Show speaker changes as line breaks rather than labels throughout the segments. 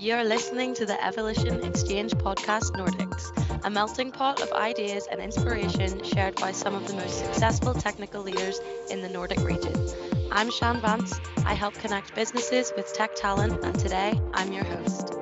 You're listening to the Evolution Exchange Podcast Nordics, a melting pot of ideas and inspiration shared by some of the most successful technical leaders in the Nordic region. I'm Sian Vance. I help connect businesses with tech talent, and today I'm your host.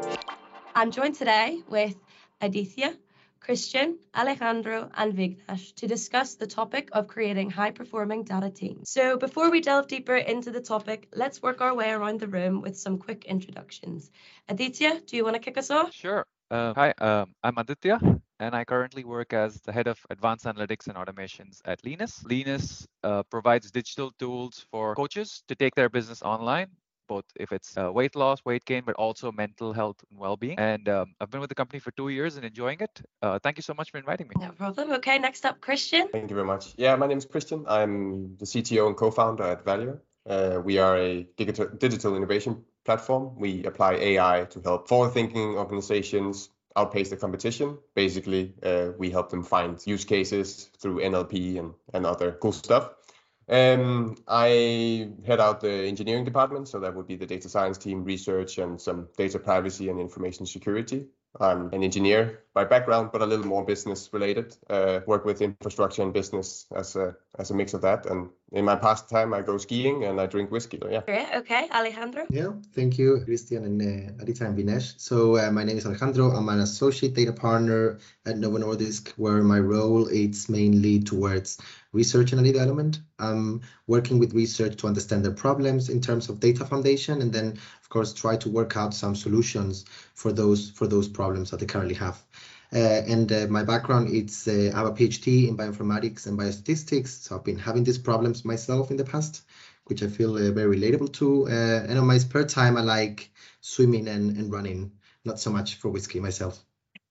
I'm joined today with Adithya, Christian, Alejandro, and Vignesh to discuss the topic of creating high performing data teams. So, before we delve deeper into the topic, let's work our way around the room with some quick introductions. Adithya, do you want to kick us off?
Sure. Uh, hi, um, I'm Adithya, and I currently work as the head of advanced analytics and automations at Lenus. Lenus uh, provides digital tools for coaches to take their business online both if it's uh, weight loss, weight gain, but also mental health and well-being. And um, I've been with the company for two years and enjoying it. Uh, thank you so much for inviting me.
No problem. Okay, next up, Christian.
Thank you very much. Yeah, my name is Christian. I'm the CTO and co-founder at Valuer. Uh, we are a digital, digital innovation platform. We apply AI to help forward-thinking organizations outpace the competition. Basically, uh, we help them find use cases through NLP and, and other cool stuff. Um, I head out the engineering department, so that would be the data science team, research, and some data privacy and information security. I'm an engineer by background, but a little more business related. Uh, work with infrastructure and business as a as a mix of that. And in my pastime, I go skiing and I drink whiskey. So yeah.
Great. Okay, Alejandro.
Yeah. Thank you, Christian and uh, Adithya and Vignesh. So uh, my name is Alejandro. I'm an associate data partner at Novo Nordisk, where my role is mainly towards research and development. I'm working with research to understand their problems in terms of data foundation, and then of course try to work out some solutions for those for those problems that they currently have. Uh, and uh, my background is uh, I have a PhD in bioinformatics and biostatistics, so I've been having these problems myself in the past, which I feel uh, very relatable to. Uh, and on my spare time, I like swimming and, and running, not so much for whiskey myself.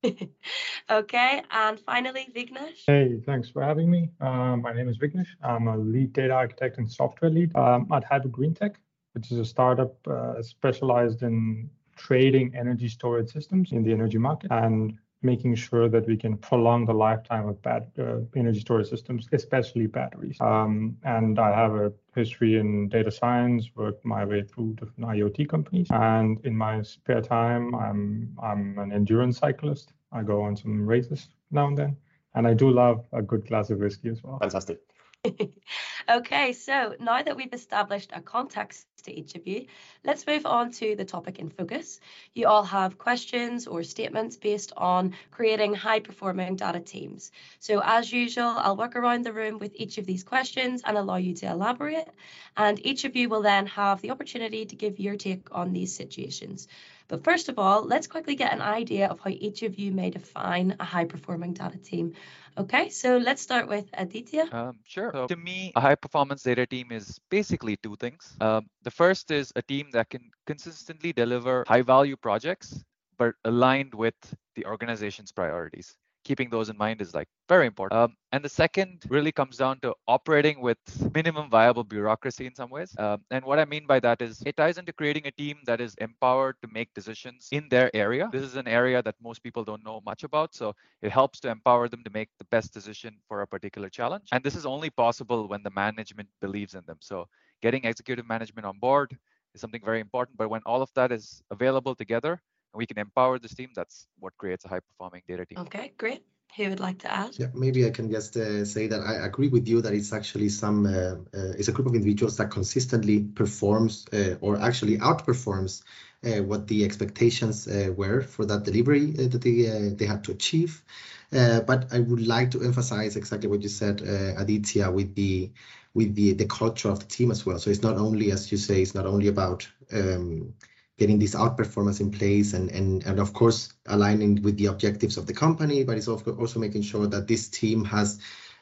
okay, and finally, Vignesh.
Hey, thanks for having me. Uh, my name is Vignesh. I'm a lead data architect and software lead um, at Hybrid Greentech, which is a startup specialized in trading energy storage systems in the energy market. And making sure that we can prolong the lifetime of bad uh, energy storage systems, especially batteries. Um, and I have a history in data science, worked my way through different IoT companies. And in my spare time, I'm I'm an endurance cyclist. I go on some races now and then, and I do love a good glass of whiskey as well.
Fantastic.
okay, so now that we've established a context to each of you, let's move on to the topic in focus. You all have questions or statements based on creating high performing data teams. So, as usual, I'll work around the room with each of these questions and allow you to elaborate. And each of you will then have the opportunity to give your take on these situations. But first of all, let's quickly get an idea of how each of you may define a high performing data team. Okay, so let's start with Adithya.
Um, sure. So to me, a high performance data team is basically two things. Um, the first is a team that can consistently deliver high value projects, but aligned with the organization's priorities keeping those in mind is like very important. Um, and the second really comes down to operating with minimum viable bureaucracy in some ways. Um, and what I mean by that is it ties into creating a team that is empowered to make decisions in their area. This is an area that most people don't know much about. So it helps to empower them to make the best decision for a particular challenge. And this is only possible when the management believes in them. So getting executive management on board is something very important. But when all of that is available together, we can empower this team, that's what creates a high performing data team.
Okay, great. Who would like to add?
Yeah, maybe I can just uh, say that I agree with you that it's actually some, uh, uh, it's a group of individuals that consistently performs uh, or actually outperforms uh, what the expectations uh, were for that delivery that they, they had to achieve. but I would like to emphasize exactly what you said, Adithya, with the with the the culture of the team as well. So it's not only, as you say, it's not only about um, getting this outperformance in place and, and, and of course aligning with the objectives of the company, but it's also making sure that this team has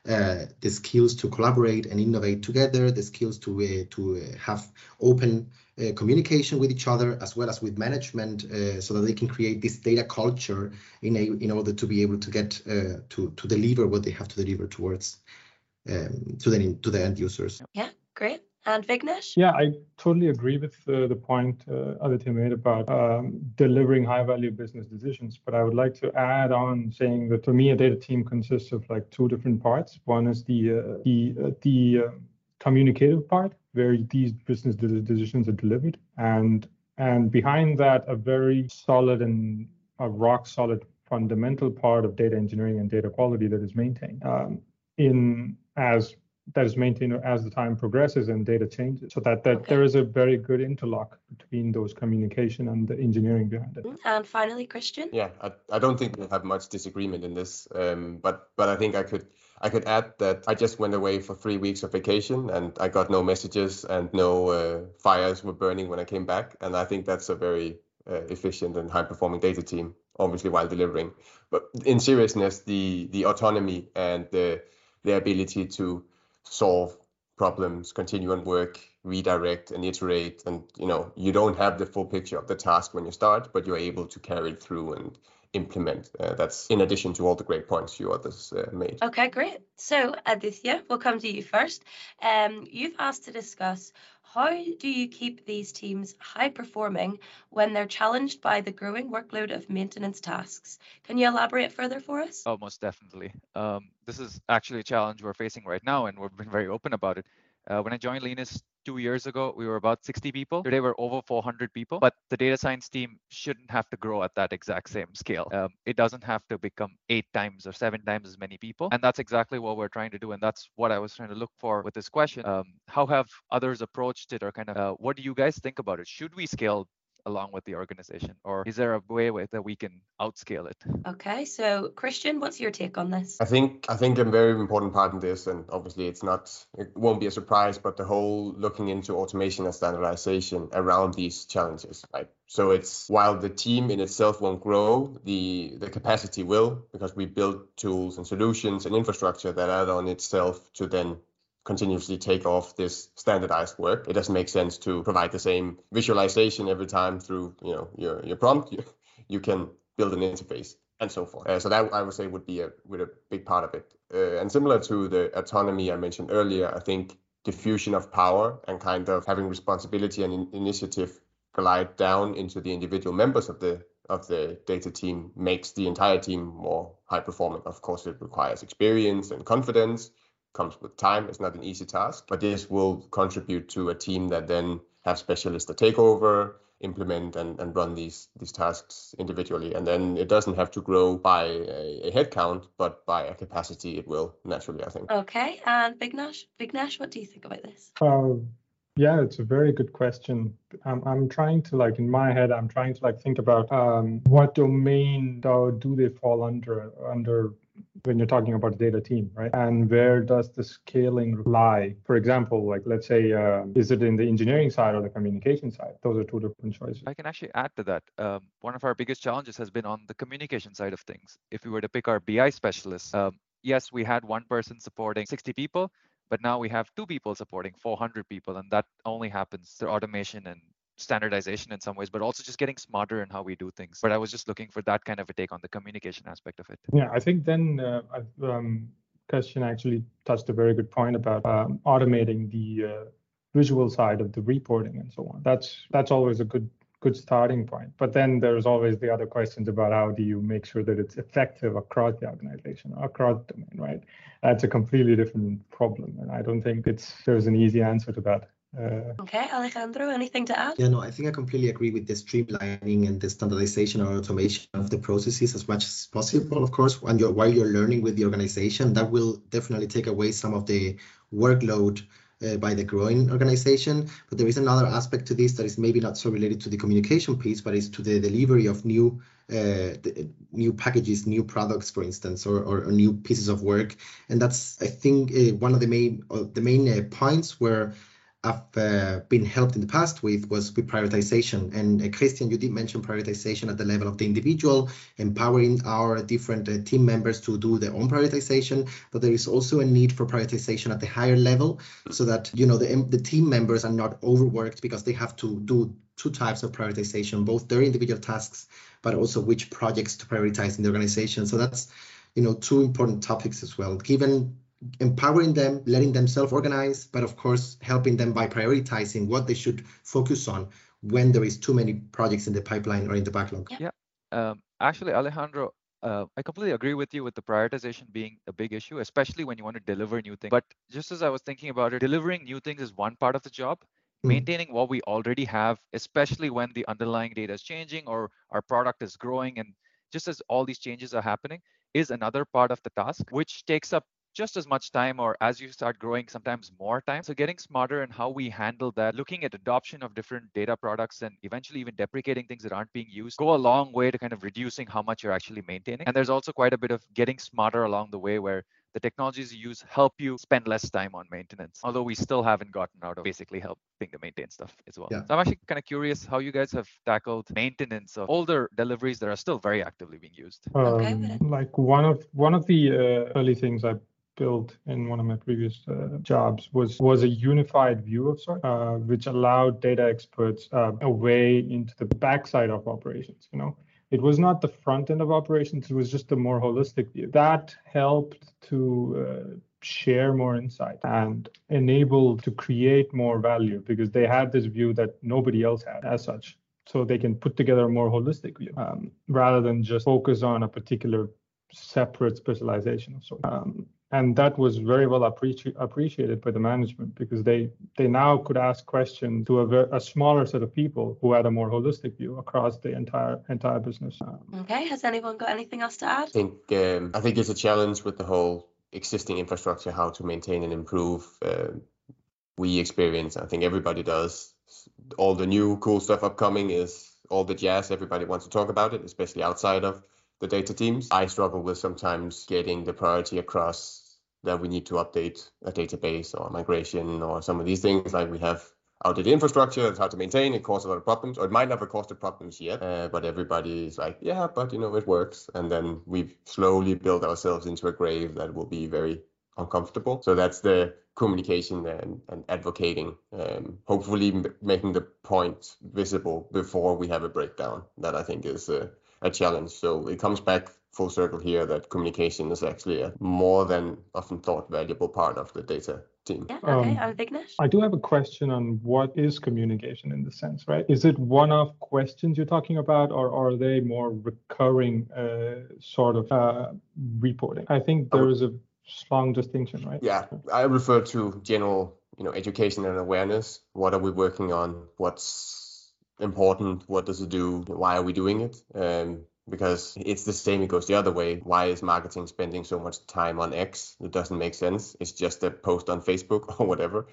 uh, the skills to collaborate and innovate together, the skills to uh, to uh, have open uh, communication with each other as well as with management, uh, so that they can create this data culture in a, in order to be able to get uh, to to deliver what they have to deliver towards um, to the to the end users.
Yeah, great. And Vignesh?
Yeah, I totally agree with uh, the point uh, Adithya made about um, delivering high value business decisions. But I would like to add on saying that for me, a data team consists of like two different parts. One is the uh, the uh, the uh, communicative part, where these business decisions are delivered, and And behind that, a very solid and a rock solid fundamental part of data engineering and data quality that is maintained um, in as that is maintained as the time progresses and data changes. So that, that okay. there is a very good interlock between those communication and the engineering behind it.
Mm-hmm. and finally christian?
Yeah i, I don't think we have much disagreement in this um, but but i think i could i could add that i just went away for three weeks of vacation and i got no messages and no uh, fires were burning when i came back. And i think that's a very uh, efficient and high performing data team obviously while delivering. But in seriousness the the autonomy and the the ability to solve problems, continue and work, redirect and iterate. And you know, you don't have the full picture of the task when you start, but you're able to carry it through and implement. Uh, that's in addition to all the great points you others uh, made.
Okay, great. So Adithya, we'll come to you first. Um, you've asked to discuss how do you keep these teams high performing when they're challenged by the growing workload of maintenance tasks? Can you elaborate further for us?
Oh, most definitely. Um, this is actually a challenge we're facing right now, and we've been very open about it. Uh, when I joined Lenus two years ago, we were about 60 people. Today, we're over 400 people. But the data science team shouldn't have to grow at that exact same scale. Um, it doesn't have to become eight times or seven times as many people. And that's exactly what we're trying to do. And that's what I was trying to look for with this question. Um, how have others approached it, or kind of uh, what do you guys think about it? Should we scale along with the organization or is there a way that we can outscale it?
Okay so christian what's your take on this?
I think i think a very important part in this and obviously it's not it won't be a surprise but the whole looking into automation and standardization around these challenges right? So it's while the team in itself won't grow the the capacity will because we build tools and solutions and infrastructure that add on itself to then continuously take off this standardized work. It doesn't make sense to provide the same visualization every time through you know your your prompt. You, you can build an interface and so forth. Uh, so that I would say would be a would a big part of it. Uh, and similar to the autonomy I mentioned earlier, I think diffusion of power and kind of having responsibility and in- initiative glide down into the individual members of the of the data team makes the entire team more high performing. Of course, it requires experience and confidence, comes with time. It's not an easy task, but this will contribute to a team that then have specialists that take over, implement and, and run these these tasks individually. And then it doesn't have to grow by a, a head count, but by a capacity it will naturally, I think.
Okay. And Vignesh, Big Nash, what do you think about this?
Uh, yeah, it's a very good question. I'm, I'm trying to like in my head, I'm trying to like think about um, what domain do, do they fall under under when you're talking about data team, right? And where does the scaling lie? For example, like let's say, uh, is it in the engineering side or the communication side? Those are two different choices.
I can actually add to that. Um, one of our biggest challenges has been on the communication side of things. If we were to pick our BI specialists, um, yes, we had one person supporting 60 people, but now we have two people supporting 400 people, and that only happens through automation and standardization in some ways, but also just getting smarter in how we do things. But I was just looking for that kind of a take on the communication aspect of it.
Yeah, I think then uh, um, actually touched a very good point about um, automating the uh, visual side of the reporting and so on. That's that's always a good good starting point. But then there's always the other questions about how do you make sure that it's effective across the organization, across the domain, right? That's a completely different problem, and I don't think it's there's an easy answer to that.
Uh, okay, Alejandro, anything to add?
Yeah, no, I think I completely agree with the streamlining and the standardization or automation of the processes as much as possible, of course, and you're, while you're learning with the organization, that will definitely take away some of the workload uh, by the growing organization. But there is another aspect to this that is maybe not so related to the communication piece, but is to the delivery of new uh, new packages, new products, for instance, or, or, or, new pieces of work. And that's, I think, uh, one of the main uh, the main uh, points where I've uh, been helped in the past with was with prioritization. And uh, Christian, you did mention prioritization at the level of the individual, empowering our different uh, team members to do their own prioritization. But there is also a need for prioritization at the higher level, so that you know the the team members are not overworked because they have to do two types of prioritization, both their individual tasks, but also which projects to prioritize in the organization. So that's you know two important topics as well. Given empowering them, letting them self-organize, but of course helping them by prioritizing what they should focus on when there is too many projects in the pipeline or in the backlog.
Yeah, um, actually, Alejandro, uh, I completely agree with you with the prioritization being a big issue, especially when you want to deliver new things. But just as I was thinking about it, delivering new things is one part of the job. mm. maintaining what we already have, especially when the underlying data is changing or our product is growing and just as all these changes are happening, is another part of the task, which takes up just as much time or as you start growing sometimes more time so getting smarter in how we handle that looking at adoption of different data products and eventually even deprecating things that aren't being used go a long way to kind of reducing how much you're actually maintaining and there's also quite a bit of getting smarter along the way where the technologies you use help you spend less time on maintenance although we still haven't gotten out of basically helping to maintain stuff as well yeah. so i'm actually kind of curious how you guys have tackled maintenance of older deliveries that are still very actively being used
um, okay. like one of one of the uh, early things i built in one of my previous uh, jobs was was a unified view of sort, uh, which allowed data experts uh, a way into the backside of operations. You know, it was not the front end of operations; it was just a more holistic view. That helped to uh, share more insight and enable to create more value because they had this view that nobody else had as such so they can put together a more holistic view um, rather than just focus on a particular separate specialization of sorts. Um, and that was very well appreci- appreciated by the management because they they now could ask questions to a, ver- a smaller set of people who had a more holistic view across the entire entire business.
Okay, has anyone got anything else to add?
I think um, I think it's a challenge with the whole existing infrastructure, how to maintain and improve. Uh, we experience, I think everybody does. All the new cool stuff upcoming is all the jazz. Everybody wants to talk about it, especially outside of the data teams. I struggle with sometimes getting the priority across that we need to update a database or migration or some of these things. Like we have outdated infrastructure it's hard to maintain it causes a lot of problems or it might never cause the problems yet uh, but everybody is like yeah but you know it works. And then we've slowly built ourselves into a grave that will be very uncomfortable. So that's the communication and, and advocating um, hopefully m- making the point visible before we have a breakdown that i think is a challenge. So it comes back full circle here that communication is actually a more than often thought valuable part of the data team.
Yeah, okay, um, I'm Vignesh.
I do have a question on what is communication in the sense, right? Is it one-off questions you're talking about, or, or are they more recurring uh, sort of uh, reporting? I think there is a strong distinction, right?
Yeah, I refer to general, you know, education and awareness. What are we working on? What's important? What does it do? Why are we doing it? Um, because it's the same. It goes the other way. Why is marketing spending so much time on X? It doesn't make sense. It's just a post on Facebook or whatever.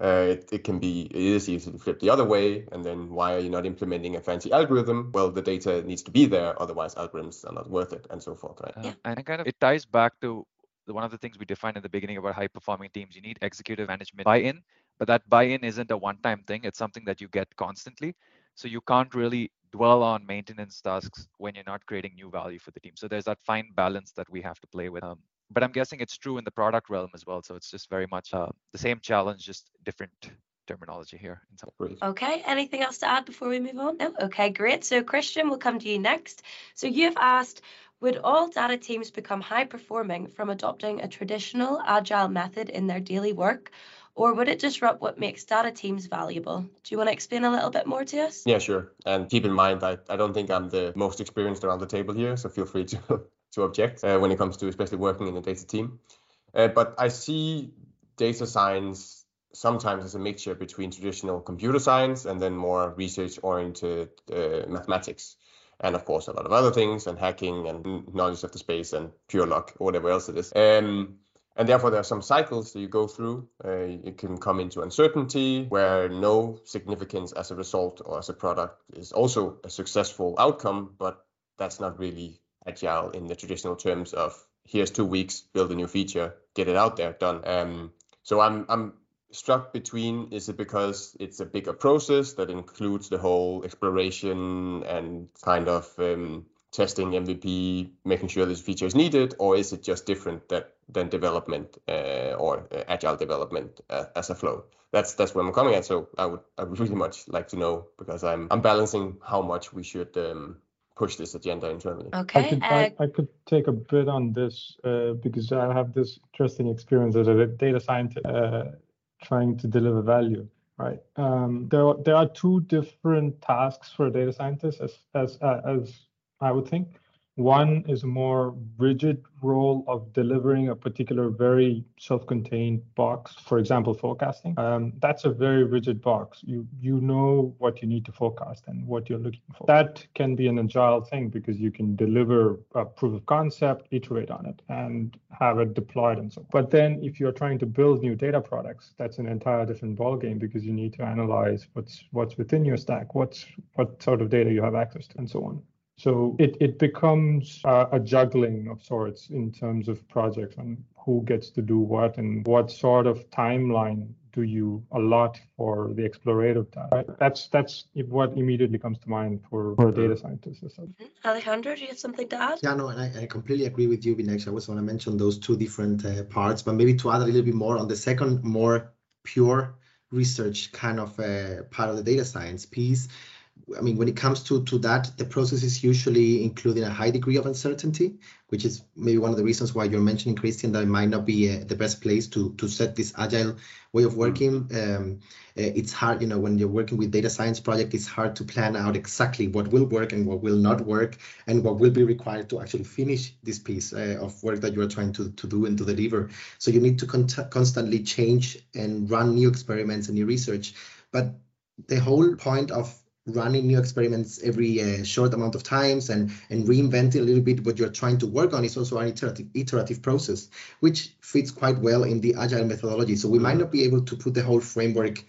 Uh, it, it can be it is easy to flip the other way and then why are you not implementing a fancy algorithm well the data needs to be there otherwise algorithms are not worth it and so forth right
uh, yeah. and it kind of it ties back to one of the things we defined at the beginning about high performing teams you need executive management buy-in but that buy-in isn't a one-time thing it's something that you get constantly so you can't really dwell on maintenance tasks when you're not creating new value for the team. So there's that fine balance that we have to play with. Um, but I'm guessing it's true in the product realm as well. So it's just very much uh, the same challenge, just different terminology here.
Okay, anything else to add before we move on? No? Okay, great. So Christian, we'll come to you next. So you've asked, would all data teams become high performing from adopting a traditional agile method in their daily work? Or would it disrupt what makes data teams valuable? Do you want to explain a little bit more to us?
Yeah, sure. And keep in mind, I, I don't think I'm the most experienced around the table here, so feel free to, to object uh, when it comes to especially working in a data team. Uh, but I see data science sometimes as a mixture between traditional computer science and then more research oriented uh, mathematics and of course a lot of other things and hacking and knowledge of the space and pure luck or whatever else it is um, and therefore there are some cycles that you go through. Uh, it can come into uncertainty where no significance as a result or as a product is also a successful outcome but that's not really agile in the traditional terms of here's two weeks build a new feature get it out there done. Um, so i'm i'm struck between is it because it's a bigger process that includes the whole exploration and kind of um, testing MVP, making sure this feature is needed, or is it just different that than development uh, or uh, agile development uh, as a flow? That's that's where I'm coming at. So I would I would really much like to know because I'm I'm balancing how much we should um, push this agenda internally.
Okay.
I could, I, I, could take a bit on this uh, because I have this interesting experience as a data scientist uh, trying to deliver value. Right. Um, there, are, there are two different tasks for a data scientist as as uh, as I would think. One is a more rigid role of delivering a particular very self-contained box, for example, forecasting. Um, that's a very rigid box. You you know what you need to forecast and what you're looking for. That can be an agile thing because you can deliver a proof of concept, iterate on it, and have it deployed and so on. But then if you're trying to build new data products, that's an entire different ballgame because you need to analyze what's what's within your stack, what's what sort of data you have access to, and so on. So it, it becomes uh, a juggling of sorts in terms of projects and who gets to do what and what sort of timeline do you allot for the explorative task. Right? That's that's what immediately comes to mind for, for data scientists.
Mm-hmm. Alejandro, do you have something to add?
Yeah, no, and I, I completely agree with you, Vignesh. I was want to mention those two different uh, parts, but maybe to add a little bit more on the second, more pure research kind of uh, part of the data science piece. I mean, when it comes to, to that, the process is usually including a high degree of uncertainty, which is maybe one of the reasons why you're mentioning, Christian, that it might not be uh, the best place to, to set this agile way of working. Um, uh, it's hard, you know, when you're working with data science project, it's hard to plan out exactly what will work and what will not work and what will be required to actually finish this piece uh, of work that you're trying to, to do and to deliver. So you need to con constantly change and run new experiments and new research. But the whole point of running new experiments every uh, short amount of times and and reinventing a little bit what you're trying to work on is also an iterative iterative process which fits quite well in the agile methodology. So we might not be able to put the whole framework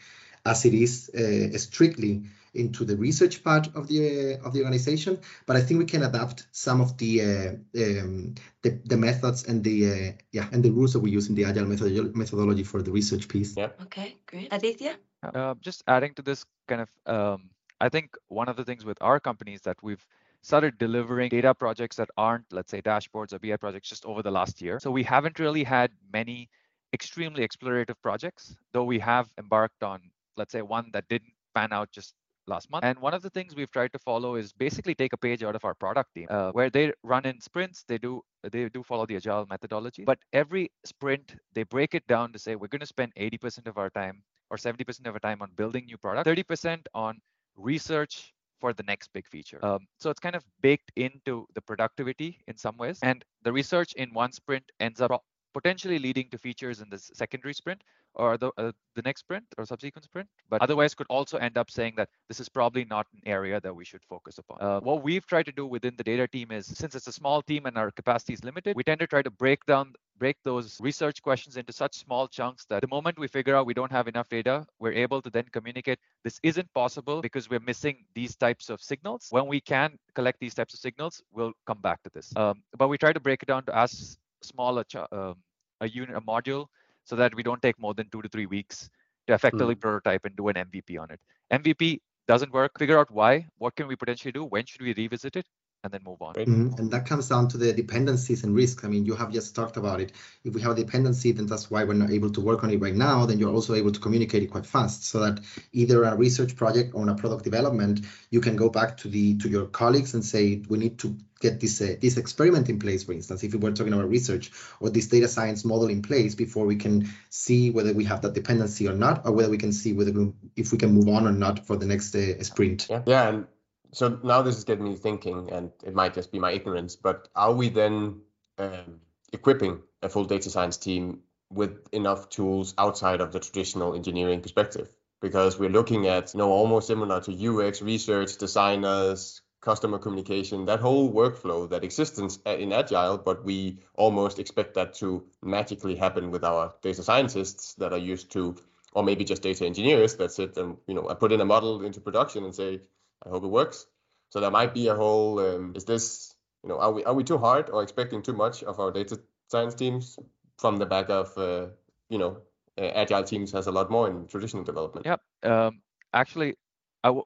as it is uh, strictly into the research part of the uh, of the organization but i think we can adapt some of the uh, um, the, the, methods and the uh, yeah and the rules that we use in the agile methodology for the research piece.
Yeah. Okay great. Adithya?
Uh, just adding to this kind of um, I think one of the things with our company is that we've started delivering data projects that aren't, let's say, dashboards or BI projects just over the last year. So we haven't really had many extremely explorative projects, though we have embarked on, let's say, one that didn't pan out just last month. And one of the things we've tried to follow is basically take a page out of our product team, uh, where they run in sprints. They do they do follow the agile methodology, but every sprint they break it down to say we're going to spend 80% of our time or 70% of our time on building new product, 30% on research for the next big feature. Um, so it's kind of baked into the productivity in some ways. And the research in one sprint ends up potentially leading to features in the secondary sprint or the, uh, the next sprint or subsequent sprint, but otherwise could also end up saying that this is probably not an area that we should focus upon. Uh, what we've tried to do within the data team is since it's a small team and our capacity is limited, we tend to try to break down break those research questions into such small chunks that the moment we figure out we don't have enough data, we're able to then communicate this isn't possible because we're missing these types of signals. When we can collect these types of signals, we'll come back to this. Um, but we try to break it down to as small a, ch- um, a unit, a module, so that we don't take more than two to three weeks to effectively mm. prototype and do an MVP on it. MVP doesn't work. Figure out why. What can we potentially do? When should we revisit it? And then move on.
Mm-hmm. And that comes down to the dependencies and risks. I mean, you have just talked about it. If we have a dependency, then that's why we're not able to work on it right now. Then you're also able to communicate it quite fast, so that either a research project or a product development, you can go back to the to your colleagues and say, we need to get this uh, this experiment in place, for instance, if we were talking about research or this data science model in place before we can see whether we have that dependency or not, or whether we can see whether we, if we can move on or not for the next uh, sprint.
Yeah, yeah, and so now this is getting me thinking, and it might just be my ignorance, but are we then um, equipping a full data science team with enough tools outside of the traditional engineering perspective? Because we're looking at, you know, almost similar to UX research, designers, customer communication, that whole workflow that exists in, Agile, but we almost expect that to magically happen with our data scientists that are used to, or maybe just data engineers that sit and, you know, I put in a model into production and say, I hope it works. So there might be a whole. Um, is this you know are we are we too hard or expecting too much of our data science teams from the back of uh, you know uh, agile teams has a lot more in traditional development.
Yeah, Um, actually,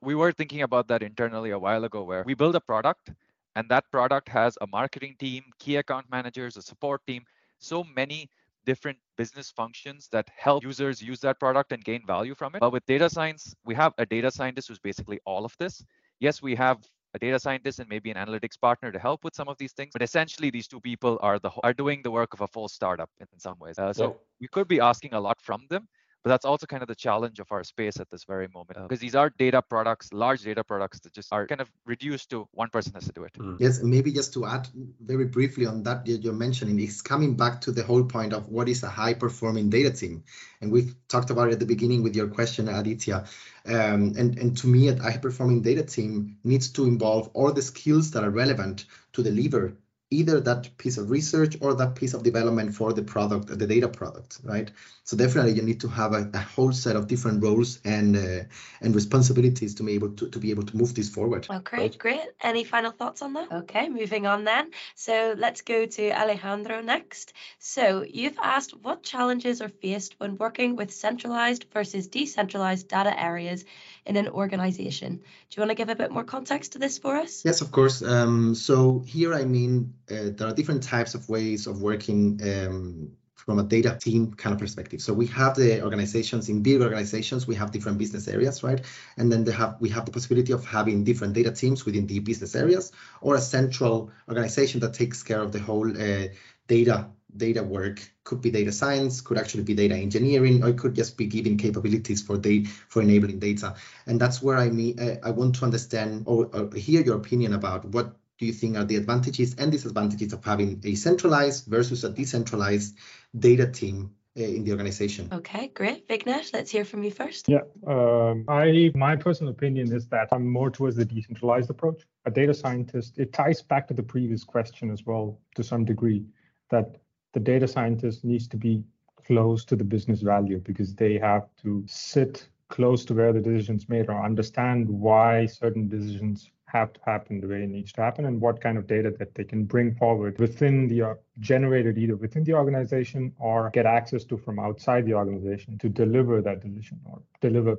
we were thinking about that internally a while ago, where we build a product, and that product has a marketing team, key account managers, a support team, so many different business functions that help users use that product and gain value from it. But with data science, we have a data scientist who's basically all of this. Yes, we have a data scientist and maybe an analytics partner to help with some of these things, but essentially these two people are the are doing the work of a full startup in some ways. Uh, so yeah. we could be asking a lot from them, but that's also kind of the challenge of our space at this very moment because these are data products large data products that just are kind of reduced to one person has to do it.
Mm. yes maybe just to add very briefly on that you're mentioning it's coming back to the whole point of what is a high performing data team. And we've talked about it at the beginning with your question Adithya. Um, and, and to me a high performing data team needs to involve all the skills that are relevant to deliver either that piece of research or that piece of development for the product, the data product, right? So definitely you need to have a, a whole set of different roles and uh, and responsibilities to be able to, to be able to move this forward.
Oh, great, great. Any final thoughts on that? Okay, moving on then. So let's go to Alejandro next. So you've asked what challenges are faced when working with centralized versus decentralized data areas in an organization. Do you want to give a bit more context to this for us?
Yes, of course. Um, so here I mean uh, there are different types of ways of working um, from a data team kind of perspective. So we have the organizations in big organizations, we have different business areas, right? And then they have we have the possibility of having different data teams within the business areas or a central organization that takes care of the whole uh, data data work could be data science could actually be data engineering or it could just be giving capabilities for data for enabling data and that's where i mean i, I want to understand or, or hear your opinion about what do you think are the advantages and disadvantages of having a centralized versus a decentralized data team uh, in the organization.
Okay, great. Vignesh, let's hear from you first.
Yeah, um, I my personal opinion is that I'm more towards the decentralized approach. A data scientist, it ties back to the previous question as well to some degree, that the data scientist needs to be close to the business value because they have to sit close to where the decisions made or understand why certain decisions have to happen the way it needs to happen and what kind of data that they can bring forward within the uh, generated either within the organization or get access to from outside the organization to deliver that decision or deliver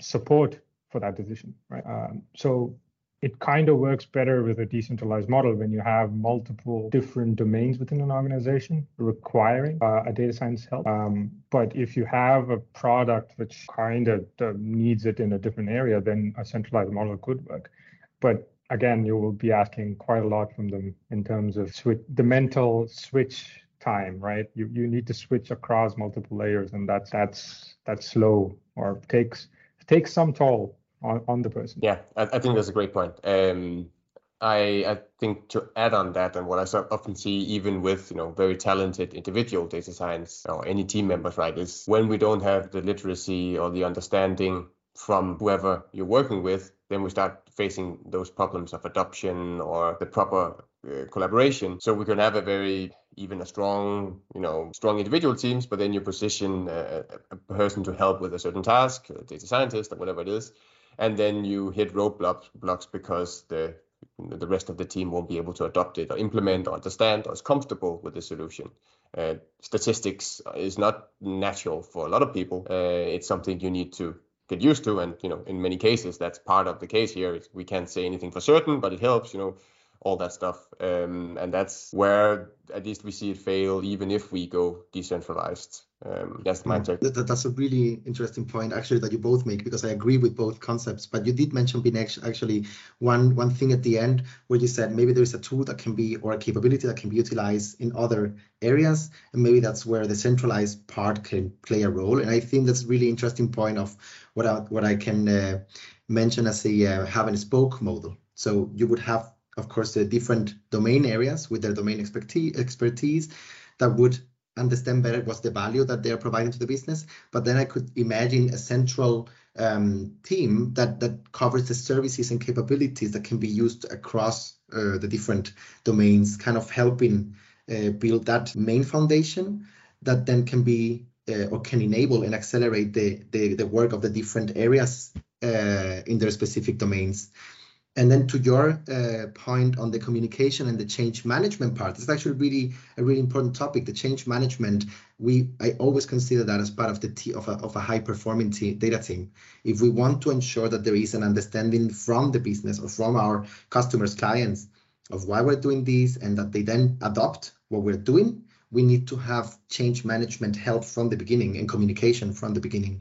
support for that decision right? Um, so it kind of works better with a decentralized model when you have multiple different domains within an organization requiring uh, a data science help. Um, but if you have a product which kind of uh, needs it in a different area, then a centralized model could work but again, you will be asking quite a lot from them in terms of switch, the mental switch time, right? You you need to switch across multiple layers, and that's that's that's slow or takes takes some toll on, on the person.
Yeah, I, I think that's a great point. Um, I I think to add on that, and what I often see, even with you know very talented individual data science or any team members, right, is when we don't have the literacy or the understanding from whoever you're working with, then we start facing those problems of adoption or the proper uh, collaboration. So we can have a very even a strong, you know, strong individual teams, but then you position a, a person to help with a certain task, a data scientist or whatever it is, and then you hit roadblocks blocks because the the rest of the team won't be able to adopt it or implement or understand or is comfortable with the solution. Uh, statistics is not natural for a lot of people. Uh, it's something you need to get used to. And you know, in many cases, that's part of the case here. We can't say anything for certain, but it helps. You know, all that stuff. Um, and that's where at least we see it fail, even if we go decentralized. Um, that's my take.
That, that's a really interesting point, actually, that you both make, because I agree with both concepts. But you did mention being actually one one thing at the end where you said maybe there is a tool that can be or a capability that can be utilized in other areas, and maybe that's where the centralized part can play a role. And I think that's a really interesting point of what I, what I can uh, mention as a uh, hub and spoke model. So you would have of course, the different domain areas with their domain expertise, that would understand better what's the value that they're providing to the business. But then I could imagine a central um, team that that covers the services and capabilities that can be used across uh, the different domains, kind of helping uh, build that main foundation that then can be uh, or can enable and accelerate the, the, the work of the different areas uh, in their specific domains. And then to your uh, point on the communication and the change management part, it's actually really a really important topic. The change management, we I always consider that as part of the t- of a, of a high performing t- data team. If we want to ensure that there is an understanding from the business or from our customers, clients, of why we're doing this, and that they then adopt what we're doing, we need to have change management help from the beginning and communication from the beginning.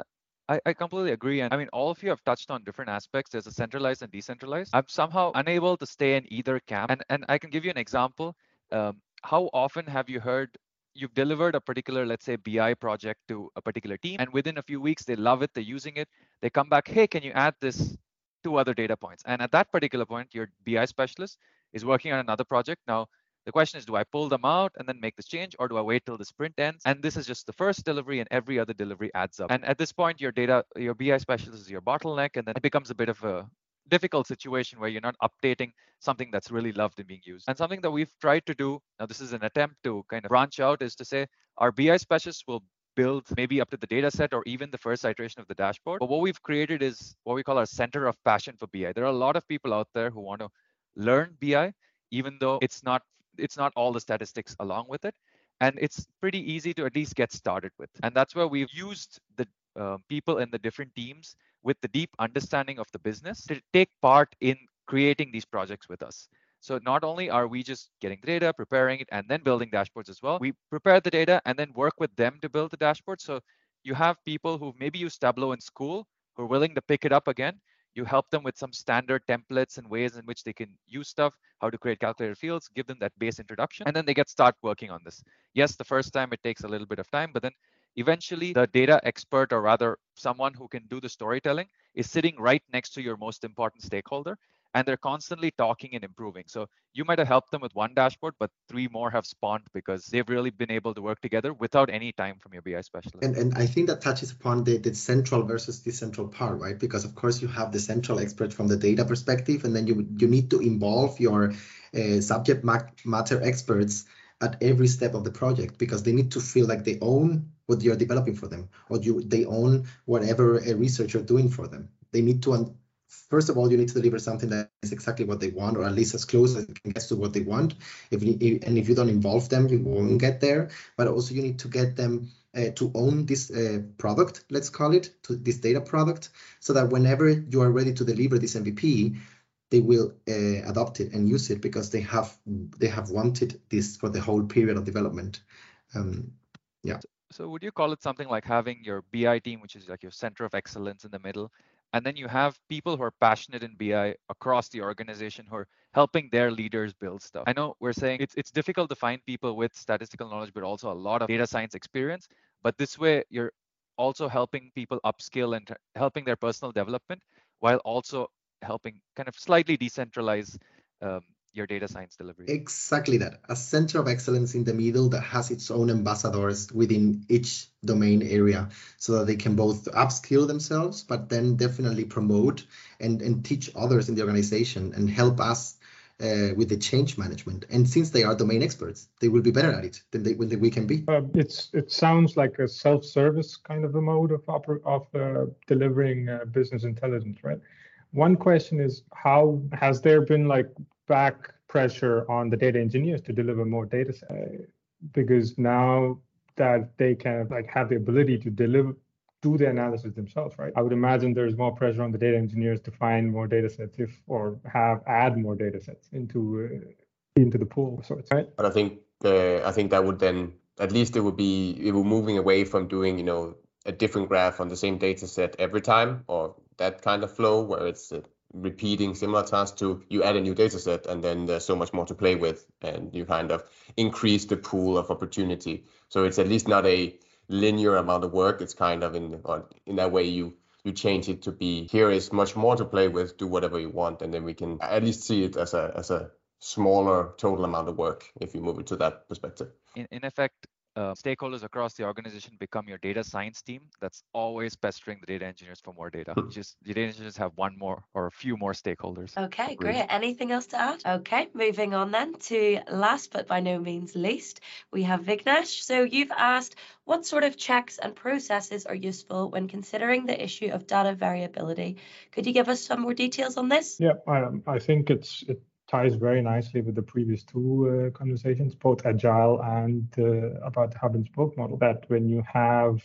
I, I completely agree. And I mean, all of you have touched on different aspects. There's a centralized and decentralized. I'm somehow unable to stay in either camp. And, and I can give you an example. Um, how often have you heard you've delivered a particular, let's say, BI project to a particular team, and within a few weeks they love it, they're using it. They come back, hey, can you add this to other data points? And at that particular point, your BI specialist is working on another project. Now, the question is, do I pull them out and then make this change, or do I wait till the sprint ends? And this is just the first delivery, and every other delivery adds up. And at this point, your data, your BI specialist is your bottleneck, and then it becomes a bit of a difficult situation where you're not updating something that's really loved and being used. And something that we've tried to do, now this is an attempt to kind of branch out, is to say our BI specialists will build maybe up to the data set or even the first iteration of the dashboard. But what we've created is what we call our center of passion for BI. There are a lot of people out there who want to learn BI, even though it's not it's not all the statistics along with it. And it's pretty easy to at least get started with. And that's where we've used the uh, people in the different teams with the deep understanding of the business to take part in creating these projects with us. So not only are we just getting the data, preparing it, and then building dashboards as well, we prepare the data and then work with them to build the dashboard. So you have people who maybe use Tableau in school who are willing to pick it up again you help them with some standard templates and ways in which they can use stuff how to create calculated fields give them that base introduction and then they get start working on this. Yes the first time it takes a little bit of time but then eventually the data expert or rather someone who can do the storytelling is sitting right next to your most important stakeholder and they're constantly talking and improving. So you might have helped them with one dashboard, but three more have spawned because they've really been able to work together without any time from your BI specialist.
And, and I think that touches upon the, the central versus decentral part, right? Because of course you have the central expert from the data perspective, and then you you need to involve your uh, subject matter experts at every step of the project because they need to feel like they own what you're developing for them or you they own whatever a researcher doing for them. They need to first of all, you need to deliver something that is exactly what they want, or at least as close as it can get to what they want. If and if you don't involve them, you won't get there. But also, you need to get them uh, to own this uh, product, let's call it, to this data product, so that whenever you are ready to deliver this MVP, they will uh, adopt it and use it because they have they have wanted this for the whole period of development. Um, yeah.
So would you call it something like having your BI team, which is like your center of excellence in the middle, and then you have people who are passionate in BI across the organization who are helping their leaders build stuff. I know we're saying it's, it's difficult to find people with statistical knowledge, but also a lot of data science experience. But this way, you're also helping people upskill and helping their personal development while also helping kind of slightly decentralize um, your data science delivery.
Exactly that. A center of excellence in the middle that has its own ambassadors within each domain area so that they can both upskill themselves, but then definitely promote and, and teach others in the organization and help us uh, with the change management. And since they are domain experts, they will be better at it than, they, than we can be.
Uh, it's it sounds like a self-service kind of a mode of oper- of uh, delivering uh, business intelligence, right? One question is how has there been like back pressure on the data engineers to deliver more data uh, because now that they can like have the ability to deliver do the analysis themselves right? I would imagine there's more pressure on the data engineers to find more data sets if or have add more data sets into uh, into the pool of sorts right?
But i think uh, i think that would then at least it would be it would moving away from doing you know a different graph on the same data set every time or that kind of flow where it's repeating similar tasks to you add a new data set and then there's so much more to play with and you kind of increase the pool of opportunity. So it's at least not a linear amount of work. It's kind of in in that way you you change it to be here is much more to play with do whatever you want and then we can at least see it as a as a smaller total amount of work if you move it to that perspective.
In, in effect uh, stakeholders across the organization become your data science team that's always pestering the data engineers for more data. Hmm. Just the data engineers have one more or a few more stakeholders.
Okay, great. Anything else to add? Okay, moving on then to last but by no means least, we have Vignesh. So you've asked what sort of checks and processes are useful when considering the issue of data variability. Could you give us some more details on this?
Yeah, I, I think it's it ties very nicely with the previous two uh, conversations, both agile and uh, about the hub and spoke model. That when you have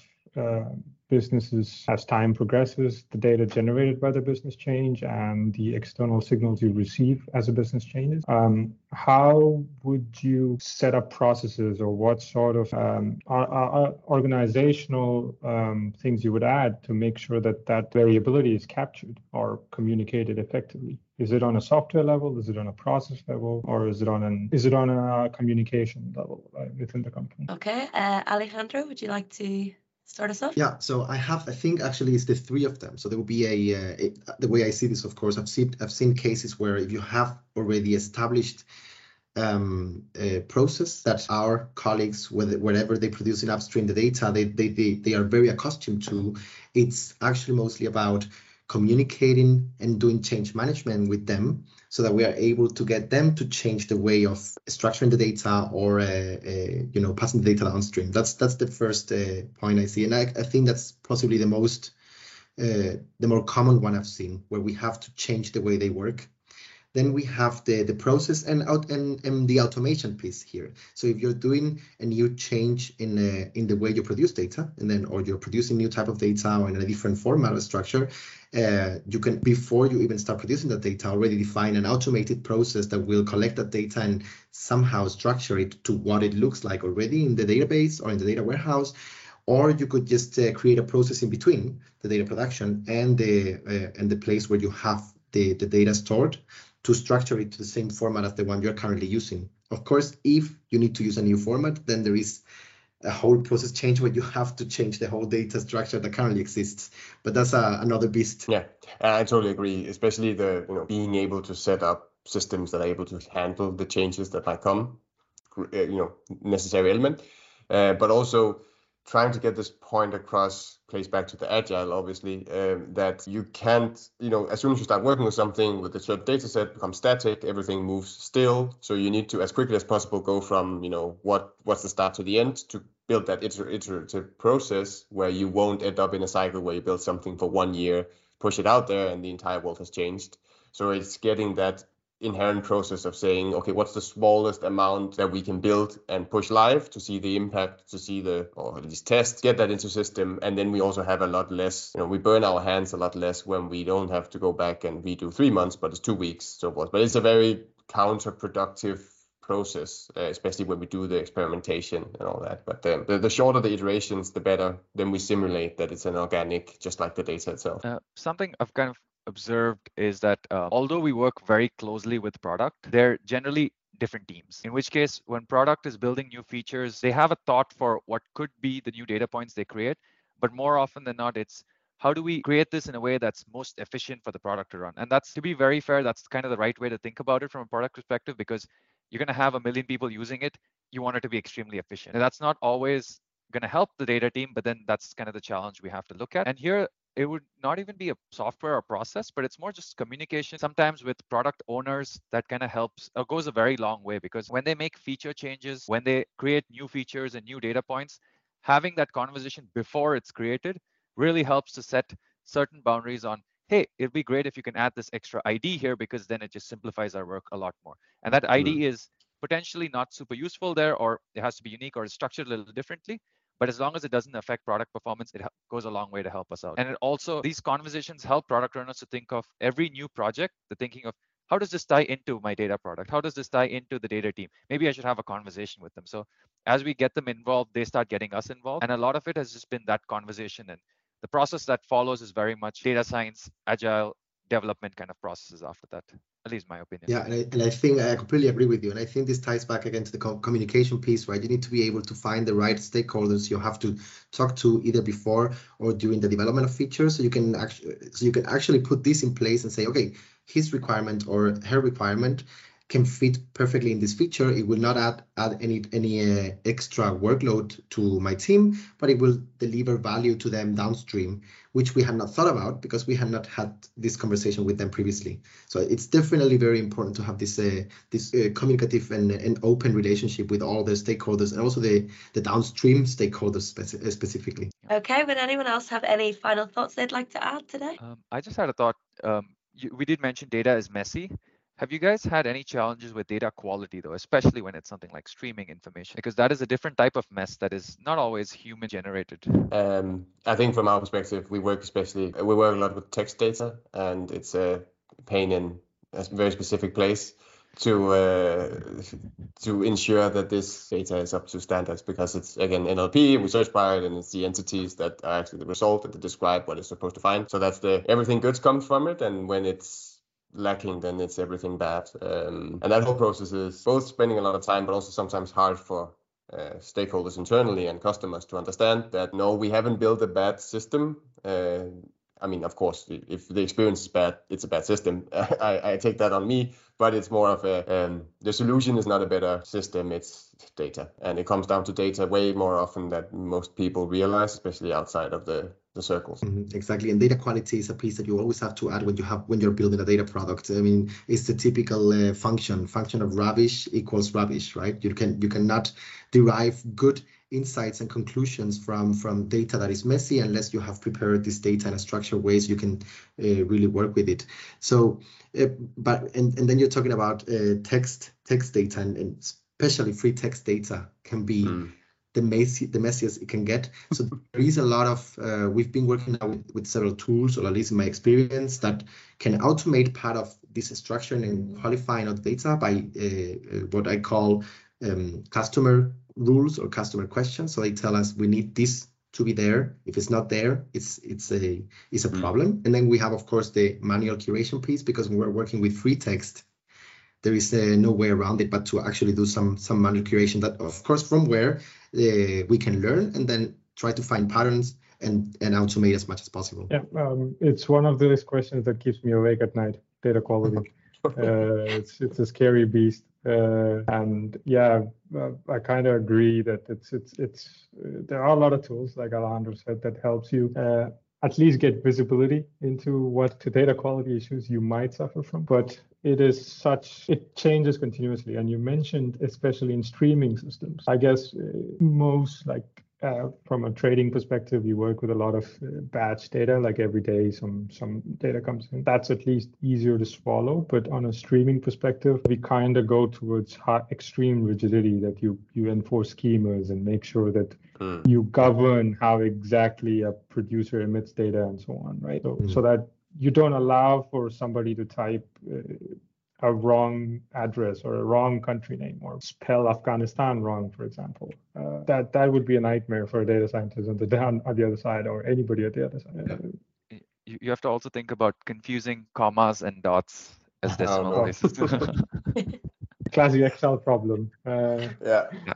businesses as time progresses, the data generated by the business change and the external signals you receive as a business changes. Um, how would you set up processes or what sort of um, organizational um, things you would add to make sure that that variability is captured or communicated effectively? Is it on a software level? Is it on a process level? Or is it on an is it on a communication level uh, within the company?
Okay, uh, Alejandro, would you like to start us off?
Yeah, so I have, I think actually it's the three of them. So there will be a, uh, a, the way I see this, of course, I've seen, I've seen cases where if you have already established um, a process that our colleagues, whether, wherever they produce in upstream the data, they, they, they, they are very accustomed to, it's actually mostly about communicating and doing change management with them so that we are able to get them to change the way of structuring the data or uh, uh, you know passing the data downstream that's that's the first uh, point i see. And I, I think that's possibly the most uh, the more common one i've seen where we have to change the way they work then we have the, the process and out and, and the automation piece here. So if you're doing a new change in uh, in the way you produce data, and then or you're producing new type of data or in a different format or structure, uh, you can before you even start producing that data already define an automated process that will collect that data and somehow structure it to what it looks like already in the database or in the data warehouse or you could just uh, create a process in between the data production and the uh, and the place where you have the, the data stored to structure it to the same format as the one you're currently using. Of course, if you need to use a new format, then there is a whole process change where you have to change the whole data structure that currently exists. But that's uh, another beast.
Yeah, I totally agree. Especially the you know being able to set up systems that are able to handle the changes that might come, uh, you know, necessary element, uh, but also trying to get this point across plays back to the agile obviously um, that you can't you know as soon as you start working with something with a certain data set becomes static everything moves still. So you need to as quickly as possible go from you know what what's the start to the end to build that iter- iterative process where you won't end up in a cycle where you build something for one year push it out there and the entire world has changed. So it's getting that inherent process of saying, okay, what's the smallest amount that we can build and push live to see the impact, to see the, or at least test, get that into system. And then we also have a lot less, you know, we burn our hands a lot less when we don't have to go back and redo three months, but it's two weeks, so forth. But it's a very counterproductive process, uh, especially when we do the experimentation and all that. But um, the, the shorter the iterations, the better. Then we simulate that it's an organic, just like the data itself.
Uh, something I've kind of observed is that uh, although we work very closely with product, they're generally different teams. In which case, when product is building new features, they have a thought for what could be the new data points they create. But more often than not, it's how do we create this in a way that's most efficient for the product to run? And that's to be very fair, that's kind of the right way to think about it from a product perspective because you're going to have a million people using it. You want it to be extremely efficient. And that's not always going to help the data team, but then that's kind of the challenge we have to look at. And here, it would not even be a software or process, but it's more just communication. Sometimes with product owners, that kind of helps or goes a very long way because when they make feature changes, when they create new features and new data points, having that conversation before it's created really helps to set certain boundaries on hey it'd be great if you can add this extra id here because then it just simplifies our work a lot more and that id mm-hmm. is potentially not super useful there or it has to be unique or structured a little differently but as long as it doesn't affect product performance it goes a long way to help us out. And it also these conversations help product owners to think of every new project the thinking of how does this tie into my data product? How does this tie into the data team? Maybe i should have a conversation with them. So as we get them involved they start getting us involved. And a lot of it has just been that conversation. And the process that follows is very much data science agile development kind of processes after that at least my opinion.
Yeah and I, and I think i completely agree with you and i think this ties back again to the communication piece right? You need to be able to find the right stakeholders you have to talk to either before or during the development of features so you can actually so you can actually put this in place and say okay his requirement or her requirement can fit perfectly in this feature. It will not add add any any uh, extra workload to my team, but it will deliver value to them downstream, which we had not thought about because we had not had this conversation with them previously. So it's definitely very important to have this uh, this uh, communicative and, and open relationship with all the stakeholders and also the the downstream stakeholders speci uh, specifically.
Okay, would anyone else have any final thoughts they'd like to add today?
Um, I just had a thought. Um, you, we did mention data is messy Have you guys had any challenges with data quality though, especially when it's something like streaming information? Because that is a different type of mess that is not always human generated.
Um, I think from our perspective, we work especially we work a lot with text data, and it's a pain in a very specific place to uh, to ensure that this data is up to standards because it's again NLP we search by it and it's the entities that are actually the result that describe what it's supposed to find so that's the everything good comes from it and when it's lacking, then it's everything bad. Um, and that whole process is both spending a lot of time, but also sometimes hard for uh, stakeholders internally and customers to understand that no, we haven't built a bad system. Uh, I mean, of course, if the experience is bad, it's a bad system. I, I take that on me, but it's more of a um, the solution is not a better system; it's data, and it comes down to data way more often than most people realize, especially outside of the the circles.
Mm-hmm, exactly, and data quality is a piece that you always have to add when you have when you're building a data product. I mean, it's the typical uh, function function of rubbish equals rubbish, right? You can you cannot derive good insights and conclusions from from data that is messy unless you have prepared this data in a structured ways you can uh, really work with it. So, uh, but and and then you're talking about uh, text text data and, and especially free text data can be. Mm the messy the messiest it can get. So there is a lot of uh, we've been working now with, with, several tools, or at least in my experience, that can automate part of this structuring and qualifying of data by uh, uh, what I call um, customer rules or customer questions. So they tell us we need this to be there. If it's not there, it's it's a it's a mm. problem. And then we have of course the manual curation piece because when we're working with free text, there is uh, no way around it but to actually do some some manual curation that of course from where we can learn and then try to find patterns and and automate as much as possible.
Yeah um, it's one of those questions that keeps me awake at night data quality. Uh, it's it's a scary beast. Uh, and yeah uh, i kind of agree that it's it's it's uh, there are a lot of tools like alejandro said that helps you at least get visibility into what data quality issues you might suffer from. But it is such, it changes continuously. And you mentioned, especially in streaming systems, I guess uh, most like uh, from a trading perspective, you work with a lot of uh, batch data, like every day some some data comes in. That's at least easier to swallow. But on a streaming perspective, we kind of go towards high, extreme rigidity that you you enforce schemas and make sure that mm. you govern how exactly a producer emits data and so on, right? So, mm. so that you don't allow for somebody to type uh, a wrong address or a wrong country name or spell Afghanistan wrong, for example. Uh, that that would be a nightmare for a data scientist on the down on the other side or anybody at the other side.
Yeah. You, you have to also think about confusing commas and dots as oh, decimal places.
Classic Excel problem.
Uh, yeah. yeah.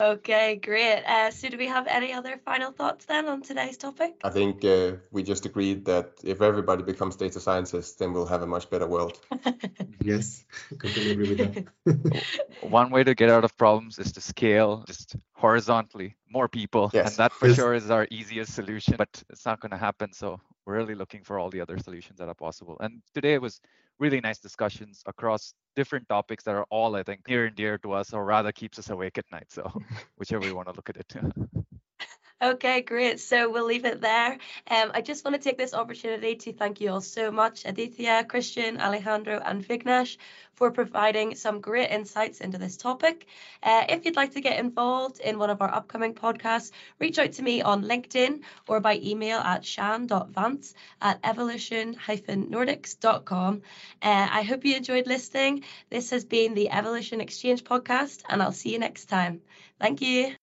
Okay, great. Uh, so, do we have any other final thoughts then on today's topic?
I think uh, we just agreed that if everybody becomes data scientists, then we'll have a much better world.
yes, completely agree with that.
One way to get out of problems is to scale just horizontally, more people, yes. and that for yes. sure is our easiest solution. But it's not going to happen. So, we're really looking for all the other solutions that are possible. And today was really nice discussions across different topics that are all, I think, near and dear to us, or rather keeps us awake at night. So, whichever you want to look at it.
Okay, great. So we'll leave it there. Um, I just want to take this opportunity to thank you all so much, Adithya, Christian, Alejandro, and Vignesh, for providing some great insights into this topic. Uh, if you'd like to get involved in one of our upcoming podcasts, reach out to me on LinkedIn or by email at shan.vance at evolution-nordics.com. Uh, I hope you enjoyed listening. This has been the Evolution Exchange podcast, and I'll see you next time. Thank you.